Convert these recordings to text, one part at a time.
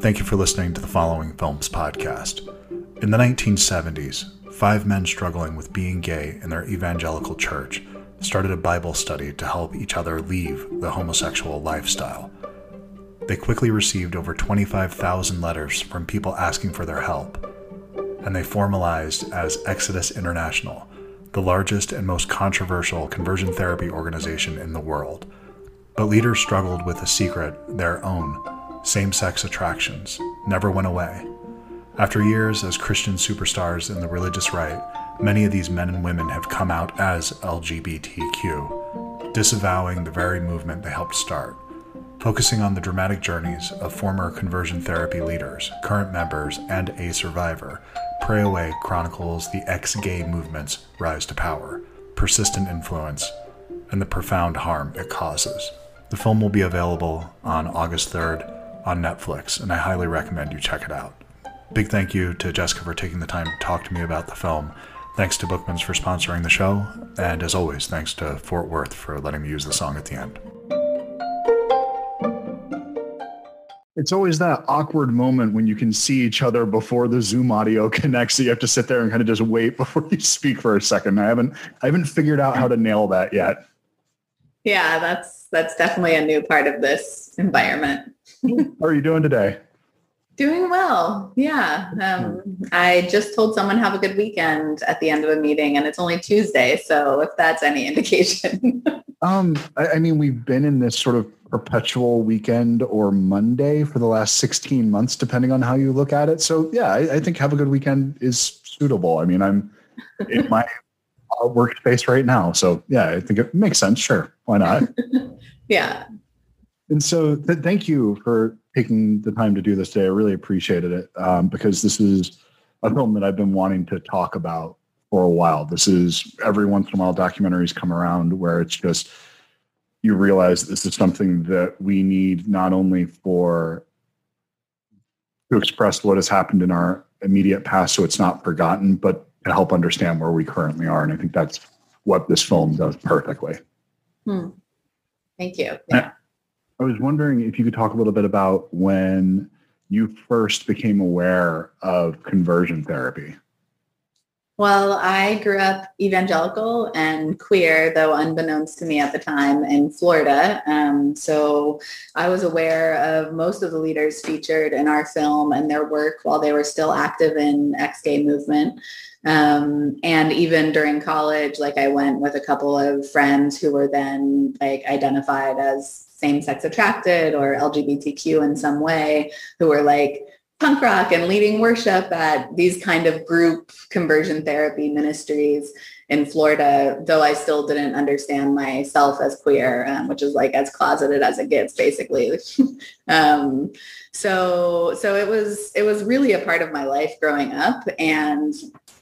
Thank you for listening to the following films podcast. In the 1970s, five men struggling with being gay in their evangelical church started a Bible study to help each other leave the homosexual lifestyle. They quickly received over 25,000 letters from people asking for their help, and they formalized as Exodus International, the largest and most controversial conversion therapy organization in the world. But leaders struggled with a secret, their own same sex attractions, never went away. After years as Christian superstars in the religious right, many of these men and women have come out as LGBTQ, disavowing the very movement they helped start. Focusing on the dramatic journeys of former conversion therapy leaders, current members, and a survivor, Pray Away chronicles the ex gay movement's rise to power, persistent influence, and the profound harm it causes. The film will be available on August 3rd on Netflix, and I highly recommend you check it out. Big thank you to Jessica for taking the time to talk to me about the film. Thanks to Bookman's for sponsoring the show, and as always, thanks to Fort Worth for letting me use the song at the end. It's always that awkward moment when you can see each other before the Zoom audio connects. So you have to sit there and kind of just wait before you speak for a second. I haven't I haven't figured out how to nail that yet. Yeah, that's that's definitely a new part of this environment. How are you doing today? Doing well. Yeah. Um, I just told someone have a good weekend at the end of a meeting and it's only Tuesday. So if that's any indication. um, I, I, mean, we've been in this sort of perpetual weekend or Monday for the last 16 months, depending on how you look at it. So yeah, I, I think have a good weekend is suitable. I mean, I'm in my uh, workspace right now. So yeah, I think it makes sense. Sure. Why not? yeah. And so th- thank you for taking the time to do this today. I really appreciated it um, because this is a film that I've been wanting to talk about for a while. This is every once in a while documentaries come around where it's just you realize this is something that we need not only for to express what has happened in our immediate past so it's not forgotten, but to help understand where we currently are. And I think that's what this film does perfectly. Hmm. Thank you. Yeah. I was wondering if you could talk a little bit about when you first became aware of conversion therapy. Well, I grew up evangelical and queer, though unbeknownst to me at the time, in Florida. Um, so I was aware of most of the leaders featured in our film and their work while they were still active in ex-gay movement. Um, and even during college, like I went with a couple of friends who were then like identified as same-sex attracted or LGBTQ in some way who were like punk rock and leading worship at these kind of group conversion therapy ministries in Florida, though I still didn't understand myself as queer, um, which is like as closeted as it gets, basically. um, so, so it was it was really a part of my life growing up, and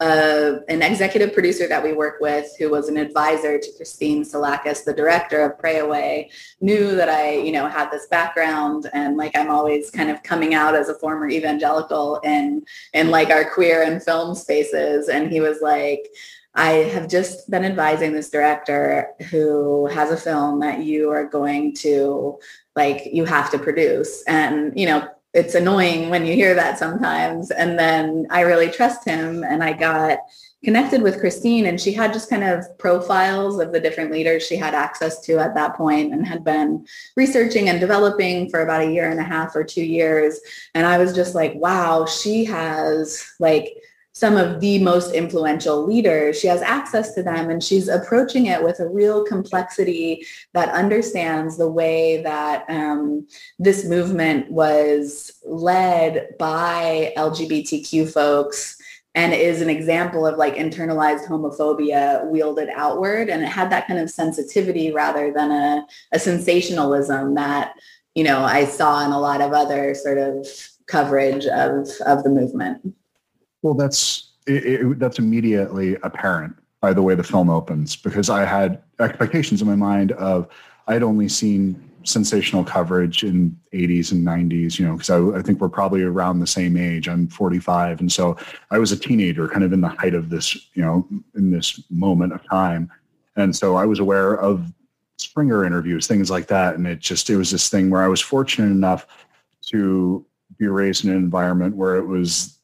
an executive producer that we work with who was an advisor to Kristine Stolakis, the director of Pray Away, knew that I, you know, had this background and like I'm always kind of coming out as a former evangelical in in like our queer and film spaces. And he was like, I have just been advising this director who has a film that you are going to like you have to produce. And, you know, it's annoying when you hear that sometimes. And then I really trust him and I got connected with Kristine and she had just kind of profiles of the different leaders she had access to at that point and had been researching and developing for about a year and a half or two years. And I was just like, wow, she has like some of the most influential leaders. She has access to them and she's approaching it with a real complexity that understands the way that um, this movement was led by LGBTQ folks and is an example of like internalized homophobia wielded outward. And it had that kind of sensitivity rather than a, a sensationalism that, you know, I saw in a lot of other sort of coverage of, of the movement. Well, that's it, it, that's immediately apparent by the way the film opens because I had expectations in my mind of I'd only seen sensational coverage in 80s and 90s you know because I, I, think we're probably around the same age. I'm 45 and so i was a teenager kind of in the height of this you know in this moment of time. And so i was aware of springer interviews things like that and it just it was this thing where i was fortunate enough to be raised in an environment where it was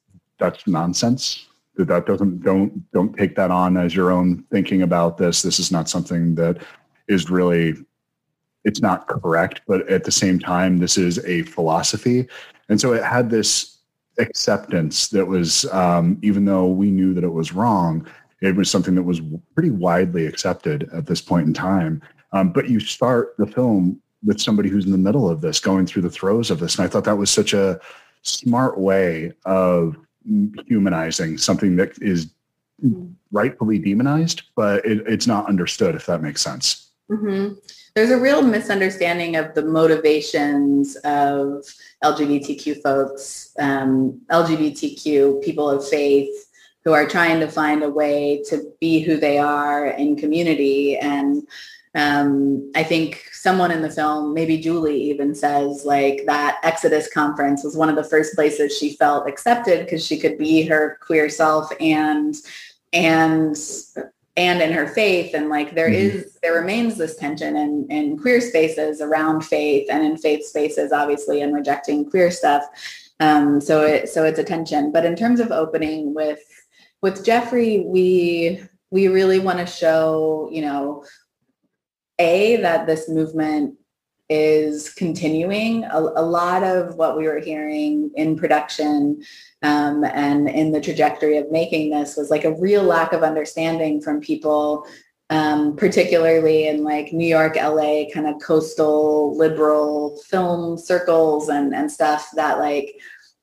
that's nonsense. That doesn't don't don't take that on as your own thinking about this. This is not something that is really it's not correct but at the same time this is a philosophy. And so it had this acceptance that was um, even though we knew that it was wrong it was something that was pretty widely accepted at this point in time. Um, but you start the film with somebody who's in the middle of this going through the throes of this. And i thought that was such a smart way of humanizing something that is rightfully demonized, but it, it's not understood, if that makes sense. Mm-hmm. There's a real misunderstanding of the motivations of LGBTQ folks, um, LGBTQ people of faith who are trying to find a way to be who they are in community. And um, I think someone in the film, maybe Julie even says like that Exodus conference was one of the first places she felt accepted because she could be her queer self and and and in her faith. And like there mm-hmm. is there remains this tension in in queer spaces around faith and in faith spaces obviously and rejecting queer stuff. Um so it so it's a tension. But in terms of opening with with jeffrey we we really want to show you know a that this movement is continuing. A, a, lot of what we were hearing in production um, and in the trajectory of making this was like a real lack of understanding from people, um, particularly in like New York, LA, kind of coastal liberal film circles and, and stuff that like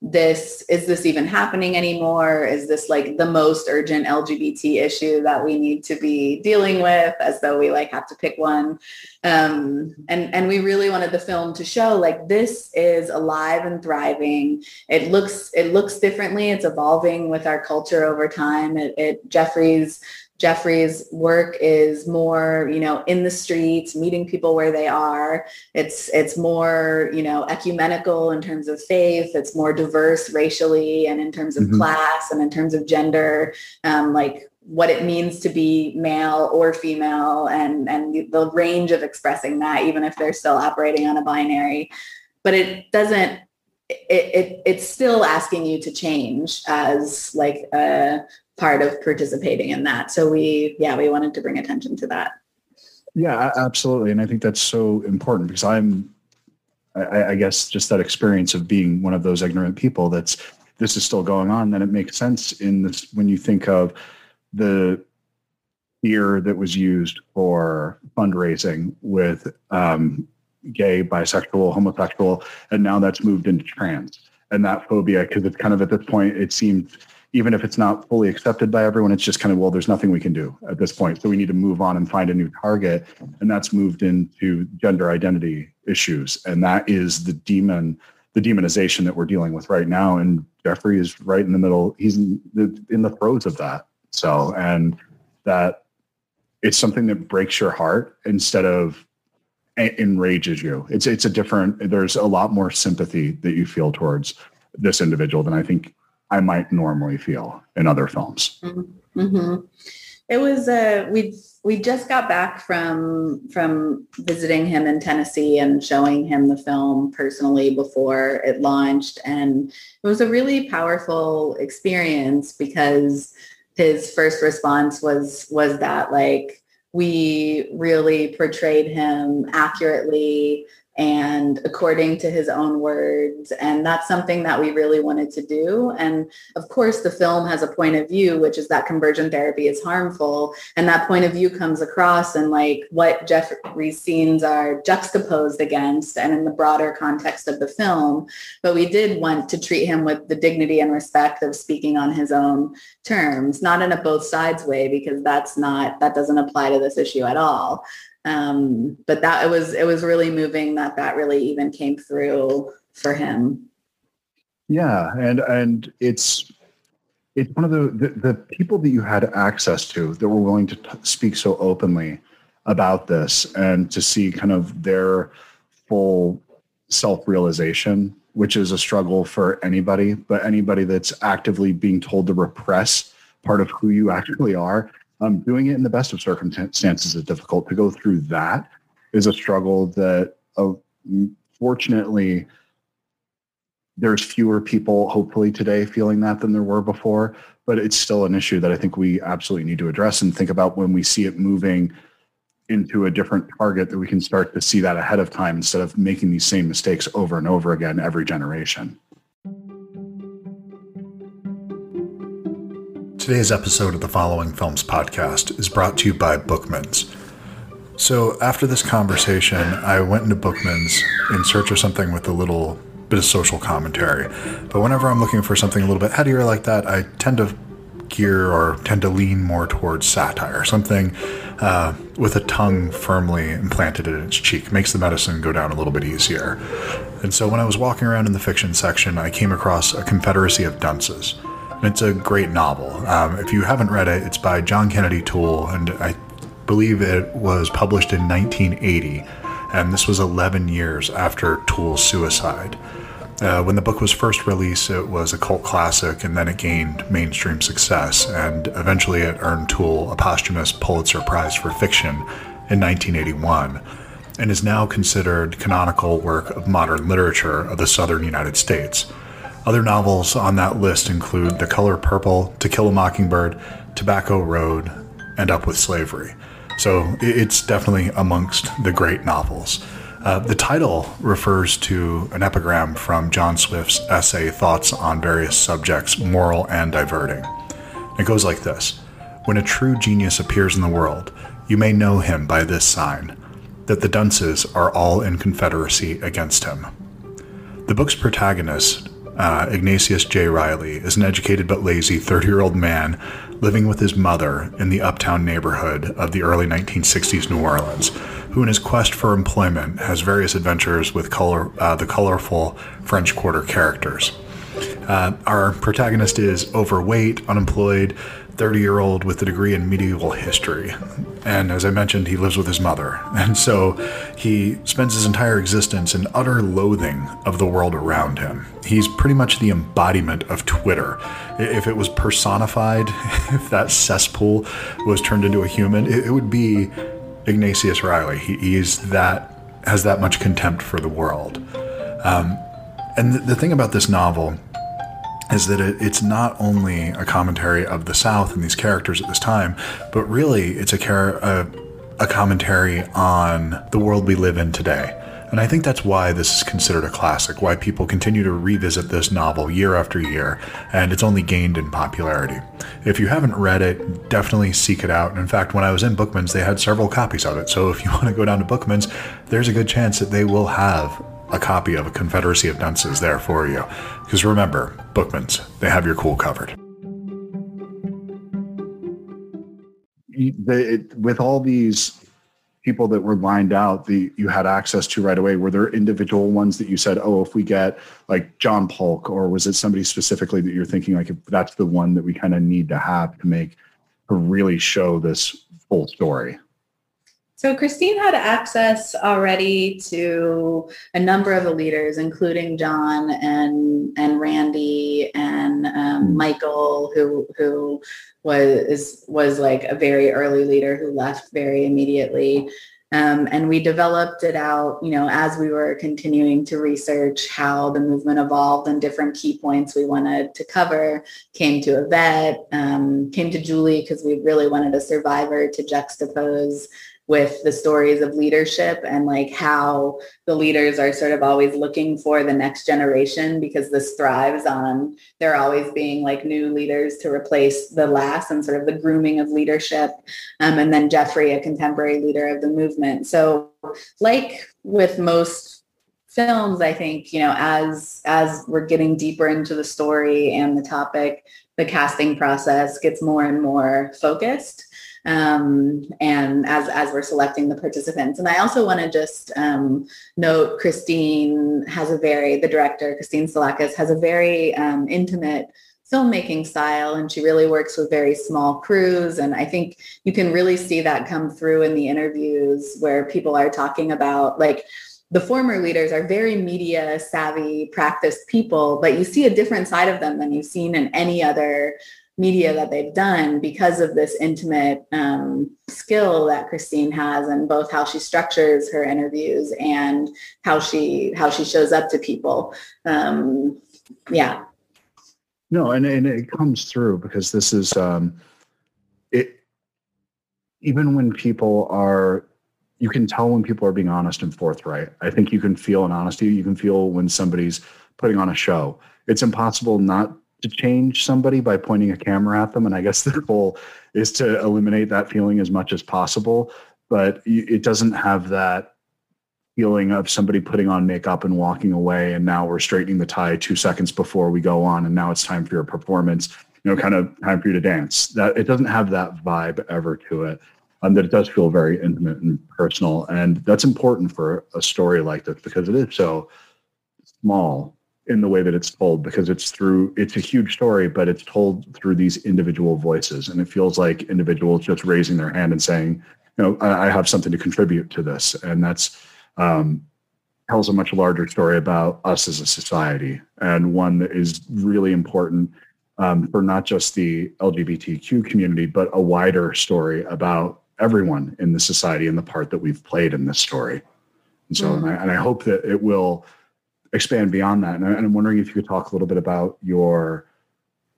this is this even happening anymore? Is this like the most urgent lgbt issue that we need to be dealing with as though we like have to pick one? Um, and and we really wanted the film to show like this is alive and thriving. It looks it looks differently. It's evolving with our culture over time. It, it jeffrey's Jeffrey's work is more, you know, in the streets, meeting people where they are. It's it's more, you know, ecumenical in terms of faith. It's more diverse racially and in terms of mm-hmm. class and in terms of gender, um, like what it means to be male or female and and the range of expressing that, even if they're still operating on a binary. But it doesn't it, it, it's still asking you to change as like a part of participating in that. So we, yeah, we wanted to bring attention to that. Yeah, absolutely. And I think that's so important because I'm, I, I guess, just that experience of being one of those ignorant people that's this is still going on. Then it makes sense in this when you think of the fear that was used for fundraising with um, gay, bisexual, homosexual, and now that's moved into trans. And that phobia, because it's kind of at this point, it seems even if it's not fully accepted by everyone, it's just kind of, well, there's nothing we can do at this point. So we need to move on and find a new target. And that's moved into gender identity issues. And that is the demon, the demonization that we're dealing with right now. And Jeffrey is right in the middle. He's in the, in the throes of that. So, and that it's something that breaks your heart instead of enrages you. It's, it's a different, there's a lot more sympathy that you feel towards this individual than I think I might normally feel in other films. Mm-hmm. It was uh, we we just got back from from visiting him in Tennessee and showing him the film personally before it launched, and it was a really powerful experience because his first response was was that like we really portrayed him accurately and according to his own words. And that's something that we really wanted to do. And of course, the film has a point of view, which is that conversion therapy is harmful. And that point of view comes across in like what Jeffrey's scenes are juxtaposed against and in the broader context of the film. But we did want to treat him with the dignity and respect of speaking on his own terms, not in a both sides way, because that's not, that doesn't apply to this issue at all um, but that it was it was really moving that that really even came through for him. Yeah and and it's it's one of the, the, the people that you had access to that were willing to t- speak so openly about this and to see kind of their full self-realization which is a struggle for anybody but anybody that's actively being told to repress part of who you actually are um, doing it in the best of circumstances is difficult. To go through that is a struggle that, uh, fortunately, there's fewer people hopefully today feeling that than there were before but it's still an issue that i think we absolutely need to address and think about when we see it moving into a different target that we can start to see that ahead of time instead of making these same mistakes over and over again every generation Today's episode of the Following Films podcast is brought to you by Bookman's. So, after this conversation, I went into Bookman's in search of something with a little bit of social commentary. But whenever I'm looking for something a little bit headier like that, I tend to gear or tend to lean more towards satire, something uh, with a tongue firmly implanted in its cheek. Makes the medicine go down a little bit easier. And so when I was walking around in the fiction section, I came across A Confederacy of Dunces. It's a great novel. Um, if you haven't read it, it's by John Kennedy Toole, and I believe it was published in 1980. And this was 11 years after Toole's suicide. Uh, when the book was first released, it was a cult classic, and then it gained mainstream success, and eventually it earned Toole a posthumous Pulitzer Prize for fiction in 1981, and is now considered canonical work of modern literature of the southern United States. Other novels on that list include The Color Purple, To Kill a Mockingbird, Tobacco Road, and Up with Slavery. So it's definitely amongst the great novels. Uh, the title refers to an epigram from John Swift's essay Thoughts on Various Subjects, Moral and Diverting. It goes like this When a true genius appears in the world, you may know him by this sign that the dunces are all in confederacy against him. The book's protagonist uh, Ignatius J. Reilly is an educated but lazy 30 year old man living with his mother in the uptown neighborhood of the early 1960s New Orleans, who, in his quest for employment, has various adventures with color, uh, the colorful French Quarter characters. Uh, our protagonist is overweight, unemployed, 30 year old with a degree in medieval history. And as I mentioned, he lives with his mother. And so he spends his entire existence in utter loathing of the world around him. He's pretty much the embodiment of Twitter. If it was personified, if that cesspool was turned into a human, it, would be Ignatius Reilly. He, he's that, has that much contempt for the world. Um, and the, the thing about this novel is that it, it's not only a commentary of the South and these characters at this time, but really it's a, car- a, a commentary on the world we live in today. And I think that's why this is considered a classic, why people continue to revisit this novel year after year, and it's only gained in popularity. If you haven't read it, definitely seek it out. In fact, when I was in Bookman's, they had several copies of it. So if you want to go down to Bookman's, there's a good chance that they will have a copy of A Confederacy of Dunces there for you. Because remember, Bookman's, they have your cool covered. The, it, with all these people that were lined out that you had access to right away were there individual ones that you said oh if we get like john Paulk or was it somebody specifically that you're thinking like that's the one that we kind of need to have to make to really show this full story so Kristine had access already to a number of the leaders, including John and and Randy and um, hmm. Michael, who who was was like a very early leader who left very immediately. Um, and we developed it out, you know, as we were continuing to research how the movement evolved and different key points we wanted to cover. Came to Yvette, um, came to Julie because we really wanted a survivor to juxtapose with the stories of leadership and like how the leaders are sort of always looking for the next generation because this thrives on there always being like new leaders to replace the last and sort of the grooming of leadership um, and then jeffrey a contemporary leader of the movement. So like with most films i think you know as as we're getting deeper into the story and the topic the casting process gets more and more focused um, and as as we're selecting the participants. And I also want to just um, note Kristine has a very the director Kristine Stolakis has a very um, intimate filmmaking style and she really works with very small crews and i think you can really see that come through in the interviews where people are talking about like the former leaders are very media savvy practiced people but you see a different side of them than you've seen in any other media that they've done because of this intimate um, skill that Kristine has and both how she structures her interviews and how she how she shows up to people. Um, yeah. No, and, and it comes through because this is um, it even when people are you can tell when people are being honest and forthright. I think you can feel an honesty. You can feel when somebody's putting on a show. It's impossible not to change somebody by pointing a camera at them. And I guess the goal is to eliminate that feeling as much as possible. But it doesn't have that feeling of somebody putting on makeup and walking away. And now we're straightening the tie two seconds before we go on. And now it's time for your performance, you know, kind of time for you to dance. That it doesn't have that vibe ever to it. Um, that it does feel very intimate and personal. And that's important for a story like this because it is so small in the way that it's told because it's through it's a huge story but it's told through these individual voices. And it feels like individuals just raising their hand and saying you know i, I have something to contribute to this. And that's um, tells a much larger story about us as a society and one that is really important um, for not just the lgbtq community but a wider story about everyone in the society and the part that we've played in this story. And so mm-hmm. and, I, and I hope that it will expand beyond that. And, I, am wondering if you could talk a little bit about your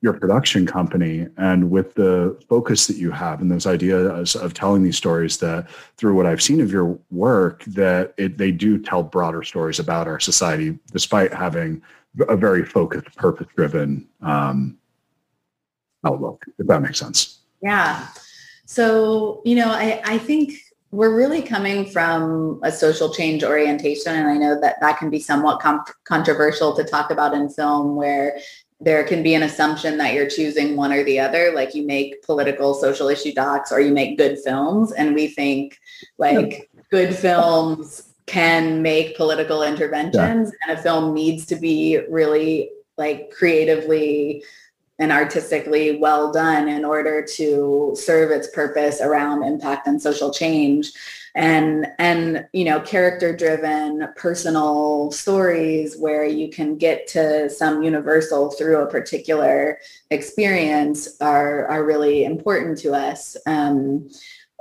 your production company and with the focus that you have and those ideas of telling these stories that through what I've seen of your work that it, they do tell broader stories about our society despite having a very focused purpose driven um, outlook if that makes sense yeah so you know I, I think we're really coming from a social change orientation and i know that that can be somewhat com- controversial to talk about in film where there can be an assumption that you're choosing one or the other like you make political social issue docs or you make good films and we think like good films can make political interventions yeah. and a film needs to be really like creatively and artistically well done in order to serve its purpose around impact and social change. And and you know character driven personal stories where you can get to some universal through a particular experience are are really important to us. Um,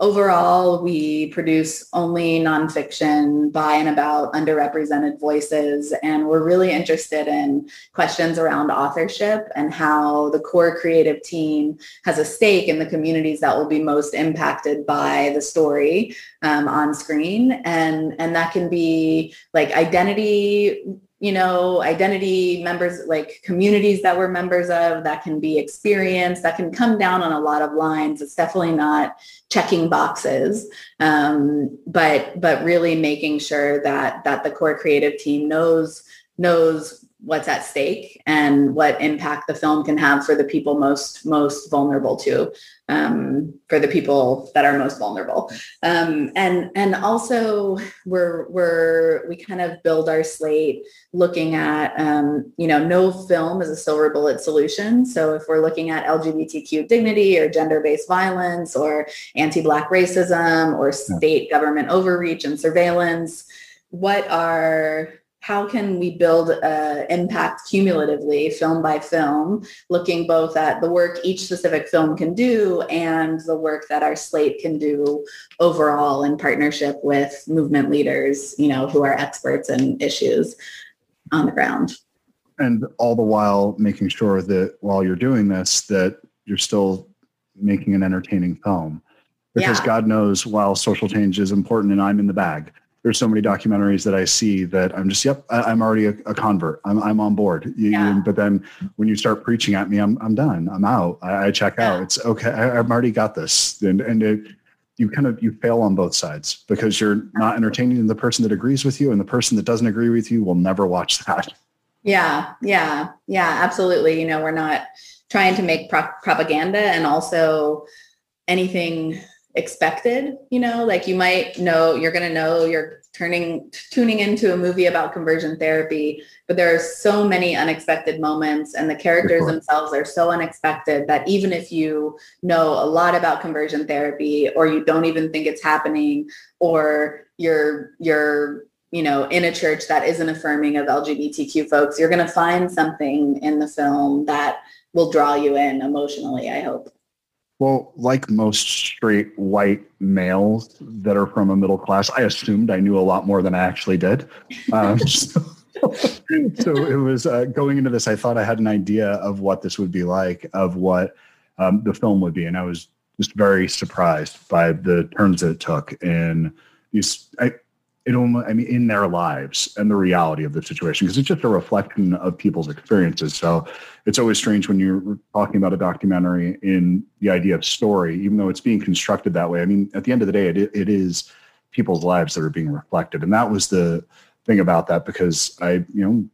Overall, we produce only nonfiction by and about underrepresented voices, and we're really interested in questions around authorship and how the core creative team has a stake in the communities that will be most impacted by the story um, on screen. And, and that can be like identity you know, identity members, like communities that we're members of, that can be experienced, that can come down on a lot of lines. It's definitely not checking boxes, um, but but really making sure that that the core creative team knows knows what's at stake and what impact the film can have for the people most most vulnerable to um, for the people that are most vulnerable. Um, and and also we're we're we kind of build our slate looking at um, you know no film is a silver bullet solution. So if we're looking at lgbtq dignity or gender-based violence or anti-black racism or state government overreach and surveillance what are how can we build uh, impact cumulatively film by film looking both at the work each specific film can do and the work that our slate can do overall in partnership with movement leaders you know who are experts in issues on the ground and all the while making sure that while you're doing this that you're still making an entertaining film because yeah. god knows while social change is important and i'm in the bag there's so many documentaries that I see that I'm just, yep, I, am already a, a, convert. I'm, I'm on board. You, yeah. but then when you start preaching at me, I'm, I'm done. I'm out. I, I check yeah. out. It's okay. I, have already got this. And, and it, you kind of, you fail on both sides because you're not entertaining the person that agrees with you and the person that doesn't agree with you will never watch that. Yeah. Yeah. Yeah, absolutely. You know, we're not trying to make pro- propaganda and also anything expected you know like you might know you're going to know you're turning tuning into a movie about conversion therapy but there are so many unexpected moments and the characters themselves are so unexpected that even if you know a lot about conversion therapy or you don't even think it's happening or you're you're you know in a church that isn't affirming of lgbtq folks you're going to find something in the film that will draw you in emotionally. I hope. Well, like most straight white males that are from a middle class, I assumed I knew a lot more than I actually did. Um, so, so, it was uh, going into this. I thought I had an idea of what this would be like, of what um, the film would be, and I was just very surprised by the turns that it took. And these, I, it almost, I mean, in their lives and the reality of the situation, because it's just a reflection of people's experiences. So it's always strange when you're talking about a documentary in the idea of story, even though it's being constructed that way. I mean, at the end of the day, it, it is people's lives that are being reflected. And that was the thing about that, because I, you know,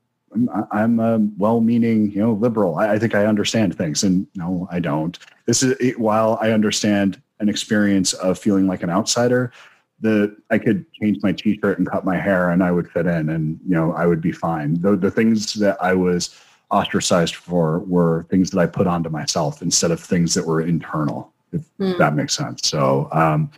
I'm, a well-meaning, you know, liberal. I, think I understand things, and no, I don't. This is while I understand an experience of feeling like an outsider the I could change my t-shirt and cut my hair and I would fit in and you know I would be fine. The the things that I was ostracized for were things that I put onto myself instead of things that were internal. If mm. that makes sense. So um,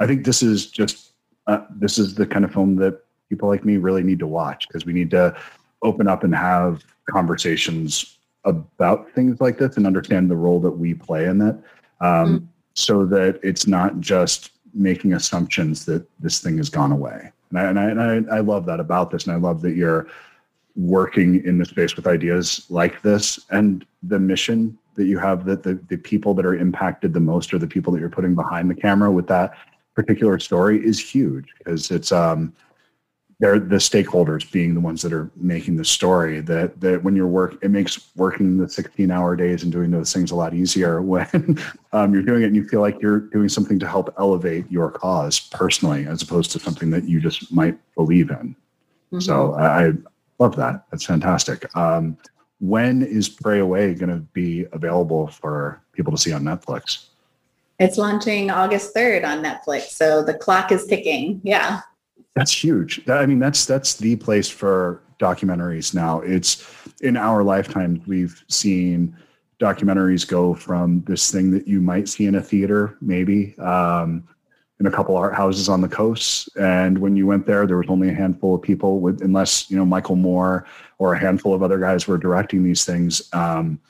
I think this is just uh, this is the kind of film that people like me really need to watch because we need to open up and have conversations about things like this and understand the role that we play in it, um, mm. so that it's not just making assumptions that this thing has gone away. And I, and I, and I, I love that about this. And I love that you're working in the space with ideas like this and the mission that you have that the, the people that are impacted the most are the people that you're putting behind the camera with that particular story is huge because it's um they're the stakeholders being the ones that are making the story that that when you're work it makes working the 16 hour days and doing those things a lot easier when um, you're doing it and you feel like you're doing something to help elevate your cause personally as opposed to something that you just might believe in. Mm-hmm. so I, I, love that. That's fantastic. Um, when is pray away going to be available for people to see on netflix? It's launching august 3rd on netflix so the clock is ticking. Yeah that's huge. I mean, that's that's the place for documentaries now. It's in our lifetime we've seen documentaries go from this thing that you might see in a theater, maybe um, in a couple art houses on the coast. And when you went there, there was only a handful of people, with, unless you know Michael Moore or a handful of other guys were directing these things. Um,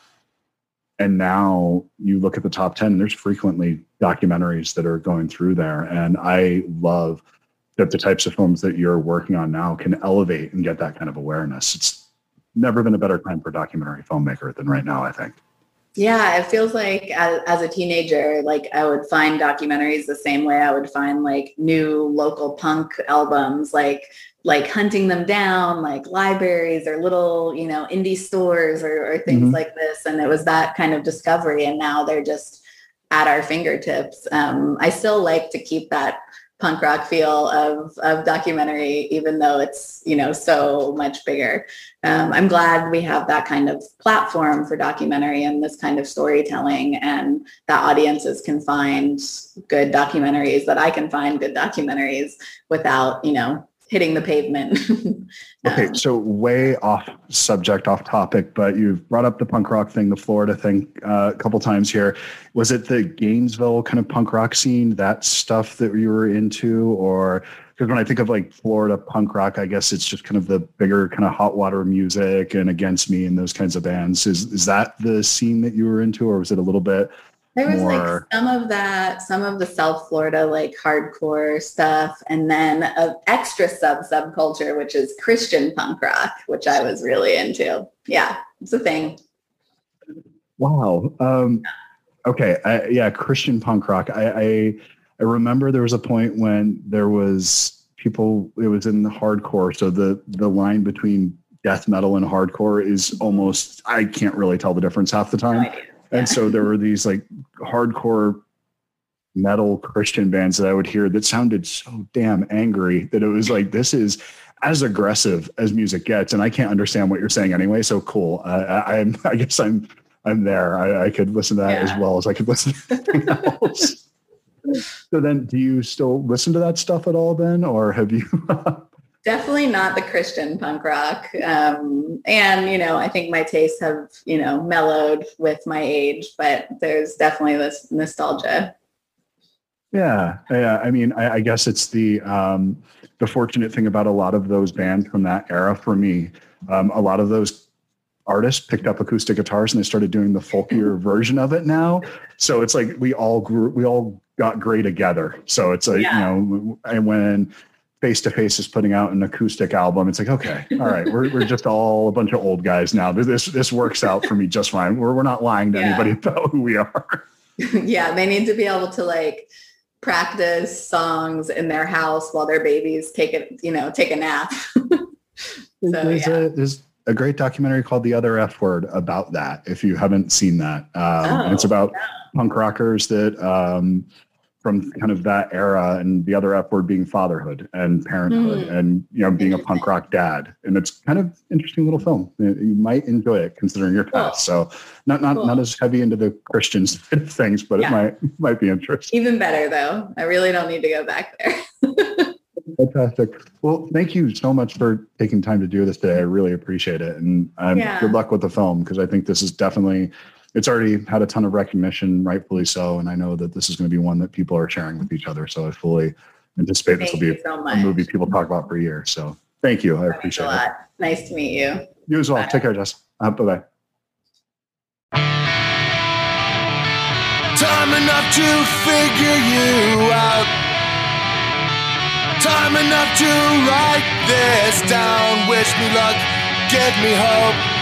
and now you look at the top 10 there's frequently documentaries that are going through there and i love that the types of films that you're working on now can elevate and get that kind of awareness. It's never been a better time for documentary filmmaker than right now, I think. Yeah, it feels like as, as, a teenager, like I would find documentaries the same way I would find like new local punk albums, like like hunting them down, like libraries or little, you know, indie stores or, or things mm-hmm. like this. And it was that kind of discovery. And now they're just at our fingertips. Um, I still like to keep that punk rock feel of, of documentary, even though it's, you know, so much bigger. Um, I'm glad we have that kind of platform for documentary and this kind of storytelling and that audiences can find good documentaries, that I can find good documentaries without, you know, hitting the pavement. okay, so way off subject, off topic, but you've brought up the punk rock thing, the Florida thing uh, a couple times here. Was it the Gainesville kind of punk rock scene, that stuff that you were into, or because when I think of like Florida punk rock, I guess it's just kind of the bigger kind of hot water music and Against Me and those kinds of bands. Is is that the scene that you were into, or was it a little bit there was more... like some of that, some of the South Florida like hardcore stuff, and then an extra sub subculture, which is Christian punk rock, which I was really into. Yeah, it's a thing. Wow. Um, okay. I, yeah, Christian punk rock. I, I I remember there was a point when there was people. It was in the hardcore, so the the line between death metal and hardcore is almost I can't really tell the difference half the time. No and so there were these like hardcore metal Christian bands that I would hear that sounded so damn angry that it was like, this is as aggressive as music gets. And I can't understand what you're saying anyway. So cool. Uh, I, am I guess I'm, I'm there. I, I could listen to that yeah. as well as I could listen to anything else. so then do you still listen to that stuff at all then? Or have you, definitely not the Christian punk rock. Um, and, you know, I think my tastes have, you know, mellowed with my age, but there's definitely this nostalgia. Yeah. Yeah. I mean, I, I guess it's the, um, the fortunate thing about a lot of those bands from that era for me, um, a lot of those artists picked up acoustic guitars and they started doing the folkier version of it now. So it's like we all grew, we all got gray together. So it's like, yeah. you know, and when Face to Face is putting out an acoustic album, it's like, okay, all right, we're, we're just all a bunch of old guys now. This this works out for me just fine. We're, we're not lying to yeah. anybody about who we are. yeah, they need to be able to like practice songs in their house while their babies take it, you know, take a nap. so, there's, yeah. a, there's a great documentary called The Other F Word about that. If you haven't seen that, um, oh, it's about yeah. punk rockers that um, from kind of that era and the other F word being fatherhood and parenthood mm. and, you know, being a punk rock dad. And it's kind of interesting little film. You might enjoy it considering your past. Cool. So not, not, cool. not as heavy into the Christian side of things, but yeah. it might, might be interesting. Even better though. I really don't need to go back there. Fantastic. Well, thank you so much for taking time to do this today. I really appreciate it. And um, yeah. good luck with the film because I think this is definitely it's already had a ton of recognition, rightfully so. And I know that this is going to be one that people are sharing with each other. So I fully anticipate thank this will be so a movie people talk about for years. So thank you. I appreciate it. Nice to meet you. You as well. Bye. Take care, Jess. Uh, bye bye. Time enough to figure you out. Time enough to write this down. Wish me luck, give me hope.